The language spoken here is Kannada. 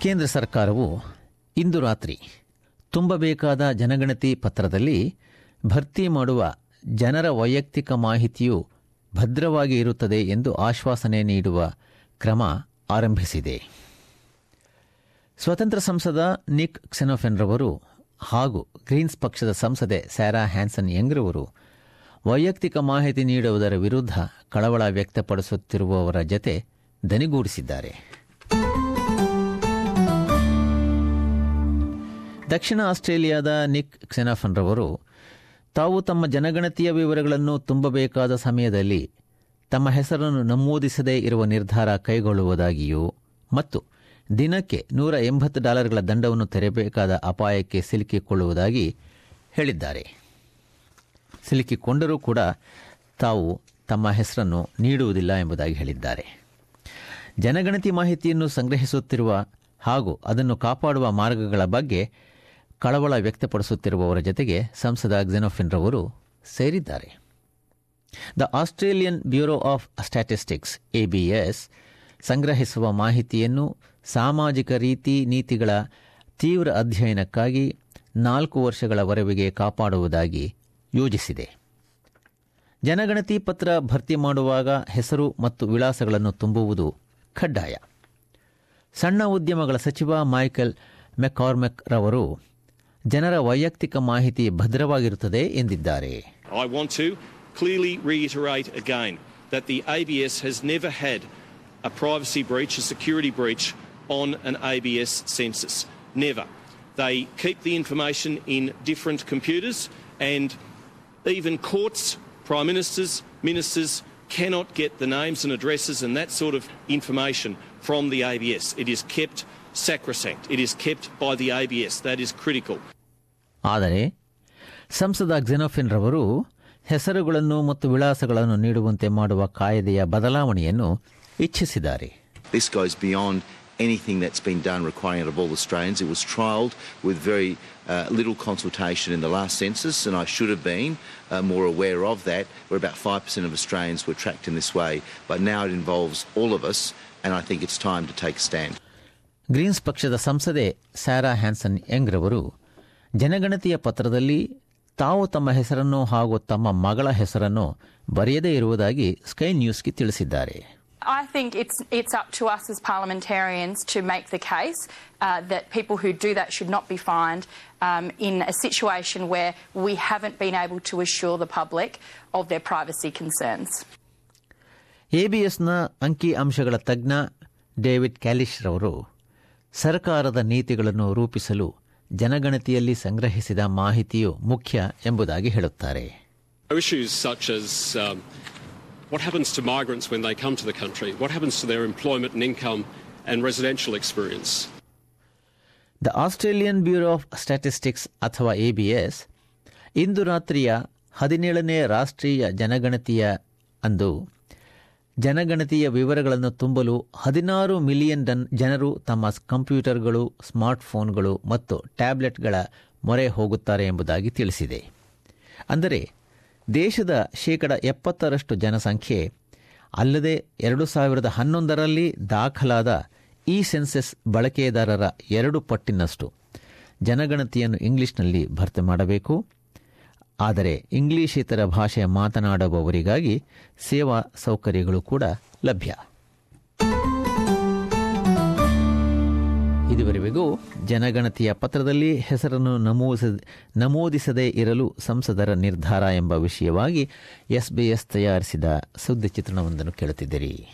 ಕೇಂದ್ರ ಸರ್ಕಾರವು ಇಂದು ರಾತ್ರಿ ತುಂಬಬೇಕಾದ ಜನಗಣತಿ ಪತ್ರದಲ್ಲಿ ಭರ್ತಿ ಮಾಡುವ ಜನರ ವೈಯಕ್ತಿಕ ಮಾಹಿತಿಯು ಭದ್ರವಾಗಿ ಇರುತ್ತದೆ ಎಂದು ಆಶ್ವಾಸನೆ ನೀಡುವ ಕ್ರಮ ಆರಂಭಿಸಿದೆ. ಸ್ವತಂತ್ರ ಸಂಸದ ನಿಕ್ ಕ್ಸೆನೋಫೆನ್ರವರು ಹಾಗೂ ಗ್ರೀನ್ಸ್ ಪಕ್ಷದ ಸಂಸದೆ ಸ್ಯಾರಾ ಹ್ಯಾನ್ಸನ್ ಯಂಗ್ರವರು ವೈಯಕ್ತಿಕ ಮಾಹಿತಿ ನೀಡುವುದರ ವಿರುದ್ಧ ಕಳವಳ ವ್ಯಕ್ತಪಡಿಸುತ್ತಿರುವವರ ಜತೆ ದನಿಗೂಡಿಸಿದ್ದಾರೆ. ದಕ್ಷಿಣ ಆಸ್ಟ್ರೇಲಿಯಾದ ನಿಕ್ ಕ್ಸೆನಾಫನ್ರವರು, ತಾವು ತಮ್ಮ ಜನಗಣತಿಯ ವಿವರಗಳನ್ನು ತುಂಬಬೇಕಾದ ಸಮಯದಲ್ಲಿ ತಮ್ಮ ಹೆಸರನ್ನು ನಮೂದಿಸದೇ ಇರುವ ನಿರ್ಧಾರ ಕೈಗೊಳ್ಳುವುದಾಗಿಯೂ ಮತ್ತು ದಿನಕ್ಕೆ ನೂರ ಎಂಬತ್ತು ಡಾಲರ್ಗಳ ದಂಡವನ್ನು ತೆರಬೇಕಾದ ಅಪಾಯಕ್ಕೆ ಸಿಲುಕಿಕೊಳ್ಳುವುದಾಗಿ ಹೇಳಿದ್ದಾರೆ. ಸಿಲುಕಿಕೊಂಡರೂ ಕೂಡ ತಾವು ತಮ್ಮ ಹೆಸರನ್ನು ನೀಡುವುದಿಲ್ಲ ಎಂಬುದಾಗಿ ಹೇಳಿದ್ದಾರೆ. ಜನಗಣತಿ ಮಾಹಿತಿಯನ್ನು ಸಂಗ್ರಹಿಸುತ್ತಿರುವ ಹಾಗೂ ಅದನ್ನು ಕಾಪಾಡುವ ಮಾರ್ಗಗಳ ಬಗ್ಗೆ ಕಳವಳ ವ್ಯಕ್ತಪಡಿಸುತ್ತಿರುವವರ ಜೊತೆಗೆ ಸಂಸದ ಗ್ಜೆನೋಫಿನ್ ರವರು ಸೇರಿದ್ದಾರೆ. The Australian bureau of statistics ABS ಸಂಗ್ರಹಿಸುವ ಮಾಹಿತಿಯನ್ನು ಸಾಮಾಜಿಕ ರೀತಿ ನೀತಿಗಳ ತೀವ್ರ ಅಧ್ಯಯನಕ್ಕಾಗಿ ನಾಲ್ಕು ವರ್ಷಗಳವರೆಗೆ ಕಾಪಾಡುವುದಾಗಿ ಯೋಜಿಸಿದೆ. ಜನಗಣತಿ ಪತ್ರ ಭರ್ತಿ ಮಾಡುವಾಗ ಹೆಸರು ಮತ್ತು ವಿಳಾಸಗಳನ್ನು ತುಂಬುವುದು ಕಡ್ಡಾಯ. ಸಣ್ಣ ಉದ್ಯಮಗಳ ಸಚಿವ ಮೈಕೆಲ್ ಮೆಕಾರ್ಮೆಕ್ ರವರು ಜನರ ವೈಯಕ್ತಿಕ ಮಾಹಿತಿ ಭದ್ರವಾಗಿರುತ್ತದೆ ಎಂದಿದ್ದಾರೆ I want to clearly reiterate again that the ABS has never had a privacy breach, a security breach on an ABS census. Never. They keep the information in different computers, and even courts, prime ministers, ministers cannot get the names and addresses and that sort of information from the ABS. It is kept sacrosanct. It is kept by the ABS. That is critical. ಆದರೆ ಸಂಸದ ಗ್ಜೆನೋಫಿನ್ ರವರು ಹೆಸರುಗಳನ್ನು ಮತ್ತು ವಿಳಾಸಗಳನ್ನು ನೀಡುವಂತೆ ಮಾಡುವ ಕಾಯ್ದೆಯ ಬದಲಾವಣೆಯನ್ನು ಇಚ್ಛಿಸಿದ್ದಾರೆ This goes beyond anything that's been done requiring it of all Australians. It was trialled with very uh, little consultation in the last census, and I should have been uh, more aware of that, where about 5% of Australians were tracked in this way. But now it involves all of us, and I think it's time to take a stand. Greens ಪಕ್ಷದ ಸಂಸದೆ ಸ್ಯಾರಾ ಹ್ಯಾನ್ಸನ್ ಯಂಗ್ರವರು ಜನಗಣತಿಯ ಪತ್ರದಲ್ಲಿ ತಾವು ತಮ್ಮ ಹೆಸರನ್ನು ಹಾಗೂ ತಮ್ಮ ಮಗಳ ಹೆಸರನ್ನು ಬರೆಯದೇ ಇರುವುದಾಗಿ ಸ್ಕೈ ನ್ಯೂಸ್ಗೆ ತಿಳಿಸಿದ್ದಾರೆ I think it's it's up to us as parliamentarians to make the case uh, that people who do that should not be fined um, in a situation where we haven't been able to assure the public of their privacy concerns. ಎಬಿಎಸ್ನ ಅಂಕಿ ಅಂಶಗಳ ತಜ್ಞ ಡೇವಿಡ್ ಕ್ಯಾಲಿಶ್ ರವರು ಸರ್ಕಾರದ ನೀತಿಗಳನ್ನು ರೂಪಿಸಲು ಜನಗಣತಿಯಲ್ಲಿ ಸಂಗ್ರಹಿಸಿದ ಮಾಹಿತಿಯು ಮುಖ್ಯ ಎಂಬುದಾಗಿ ಹೇಳುತ್ತಾರೆ what happens to migrants when they come to the country, what happens to their employment and income and residential experience. The Australian Bureau of Statistics ಅಥವಾ ಎಬಿಎಸ್ ಇಂದು ರಾತ್ರಿಯ ಹದಿನೇಳನೇ ರಾಷ್ಟ್ರೀಯ ಜನಗಣತಿಯ ಅಂದು. ಜನಗಣತಿಯ ವಿವರಗಳನ್ನು ತುಂಬಲು ಹದಿನಾರು ಮಿಲಿಯನ್ ಜನರು ತಮ್ಮ ಕಂಪ್ಯೂಟರ್ಗಳು ಸ್ಮಾರ್ಟ್ಫೋನ್ಗಳು ಮತ್ತು ಟ್ಯಾಬ್ಲೆಟ್ಗಳ ಮೊರೆ ಹೋಗುತ್ತಾರೆ ಎಂಬುದಾಗಿ ತಿಳಿಸಿದೆ. ಅಂದರೆ ದೇಶದ ಶೇಕಡ ಎಪ್ಪತ್ತರಷ್ಟು ಜನಸಂಖ್ಯೆ, ಅಲ್ಲದೆ ಎರಡು ಸಾವಿರದ ಹನ್ನೊಂದರಲ್ಲಿ ದಾಖಲಾದ ಇ ಸೆನ್ಸಸ್ ಬಳಕೆದಾರರ ಎರಡು ಪಟ್ಟಿನಷ್ಟು. ಜನಗಣತಿಯನ್ನು ಇಂಗ್ಲಿಷ್ನಲ್ಲಿ ಭರ್ತಿ ಮಾಡಬೇಕು. ಆದರೆ ಇಂಗ್ಲಿಷೇತರ ಭಾಷೆ ಮಾತನಾಡುವವರಿಗಾಗಿ ಸೇವಾ ಸೌಕರ್ಯಗಳು ಕೂಡ ಲಭ್ಯ. ಇದುವರೆಗೂ ಜನಗಣತಿಯ ಪತ್ರದಲ್ಲಿ ಹೆಸರನ್ನು ನಮೂಸ ನಮೂದಿಸದೇ ಇರಲು ಸಂಸದರ ನಿರ್ಧಾರ ಎಂಬ ವಿಷಯವಾಗಿ ಎಸ್ಬಿಎಸ್ ತಯಾರಿಸಿದ ಸುದ್ದಿ ಚಿತ್ರಣವೊಂದನ್ನು ಕೇಳುತ್ತಿದ್ದೀರಿ.